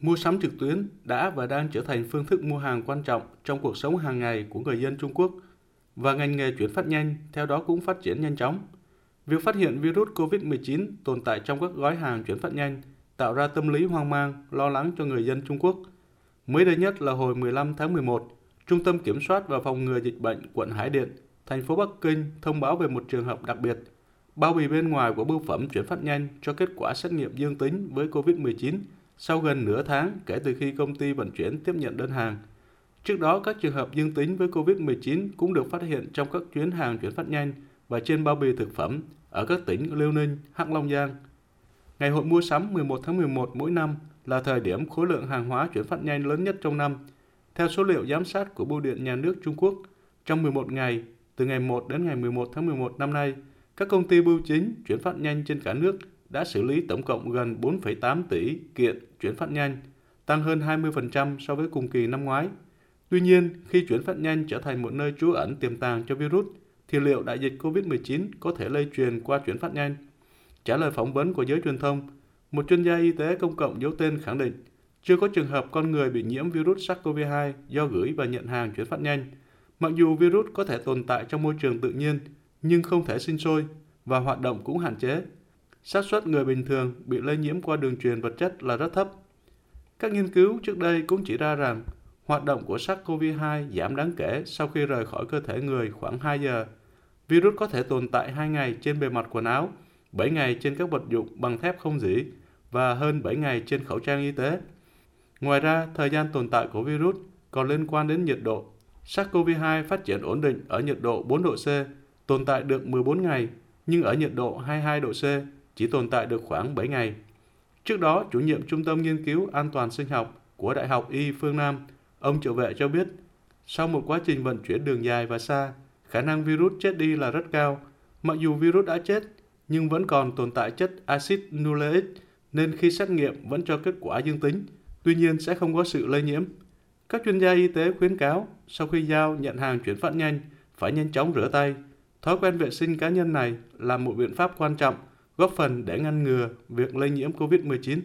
Mua sắm trực tuyến đã và đang trở thành phương thức mua hàng quan trọng trong cuộc sống hàng ngày của người dân Trung Quốc và ngành nghề chuyển phát nhanh theo đó cũng phát triển nhanh chóng. Việc phát hiện virus COVID-19 tồn tại trong các gói hàng chuyển phát nhanh tạo ra tâm lý hoang mang, lo lắng cho người dân Trung Quốc. Mới đây nhất là hồi 15 tháng 11, Trung tâm Kiểm soát và Phòng ngừa Dịch bệnh quận Hải Điện, thành phố Bắc Kinh thông báo về một trường hợp đặc biệt. Bao bì bên ngoài của bưu phẩm chuyển phát nhanh cho kết quả xét nghiệm dương tính với COVID-19 sau gần nửa tháng kể từ khi công ty vận chuyển tiếp nhận đơn hàng. Trước đó, các trường hợp dương tính với COVID-19 cũng được phát hiện trong các chuyến hàng chuyển phát nhanh và trên bao bì thực phẩm ở các tỉnh Liêu Ninh, Hắc Long Giang. Ngày hội mua sắm 11 tháng 11 mỗi năm là thời điểm khối lượng hàng hóa chuyển phát nhanh lớn nhất trong năm. Theo số liệu giám sát của Bưu điện Nhà nước Trung Quốc, trong 11 ngày, từ ngày 1 đến ngày 11 tháng 11 năm nay, các công ty bưu chính chuyển phát nhanh trên cả nước đã xử lý tổng cộng gần 4,8 tỷ kiện chuyển phát nhanh, tăng hơn 20% so với cùng kỳ năm ngoái. Tuy nhiên, khi chuyển phát nhanh trở thành một nơi trú ẩn tiềm tàng cho virus, thì liệu đại dịch COVID-19 có thể lây truyền qua chuyển phát nhanh? Trả lời phỏng vấn của giới truyền thông, một chuyên gia y tế công cộng giấu tên khẳng định chưa có trường hợp con người bị nhiễm virus SARS-CoV-2 do gửi và nhận hàng chuyển phát nhanh. Mặc dù virus có thể tồn tại trong môi trường tự nhiên, nhưng không thể sinh sôi và hoạt động cũng hạn chế xác suất người bình thường bị lây nhiễm qua đường truyền vật chất là rất thấp. Các nghiên cứu trước đây cũng chỉ ra rằng hoạt động của SARS-CoV-2 giảm đáng kể sau khi rời khỏi cơ thể người khoảng 2 giờ. Virus có thể tồn tại 2 ngày trên bề mặt quần áo, 7 ngày trên các vật dụng bằng thép không dỉ và hơn 7 ngày trên khẩu trang y tế. Ngoài ra, thời gian tồn tại của virus còn liên quan đến nhiệt độ. SARS-CoV-2 phát triển ổn định ở nhiệt độ 4 độ C, tồn tại được 14 ngày, nhưng ở nhiệt độ 22 độ C chỉ tồn tại được khoảng 7 ngày. Trước đó, chủ nhiệm Trung tâm Nghiên cứu An toàn sinh học của Đại học Y phương Nam, ông Triệu Vệ cho biết, sau một quá trình vận chuyển đường dài và xa, khả năng virus chết đi là rất cao. Mặc dù virus đã chết, nhưng vẫn còn tồn tại chất axit nucleic, nên khi xét nghiệm vẫn cho kết quả dương tính, tuy nhiên sẽ không có sự lây nhiễm. Các chuyên gia y tế khuyến cáo, sau khi giao nhận hàng chuyển phát nhanh, phải nhanh chóng rửa tay. Thói quen vệ sinh cá nhân này là một biện pháp quan trọng góp phần để ngăn ngừa việc lây nhiễm COVID-19.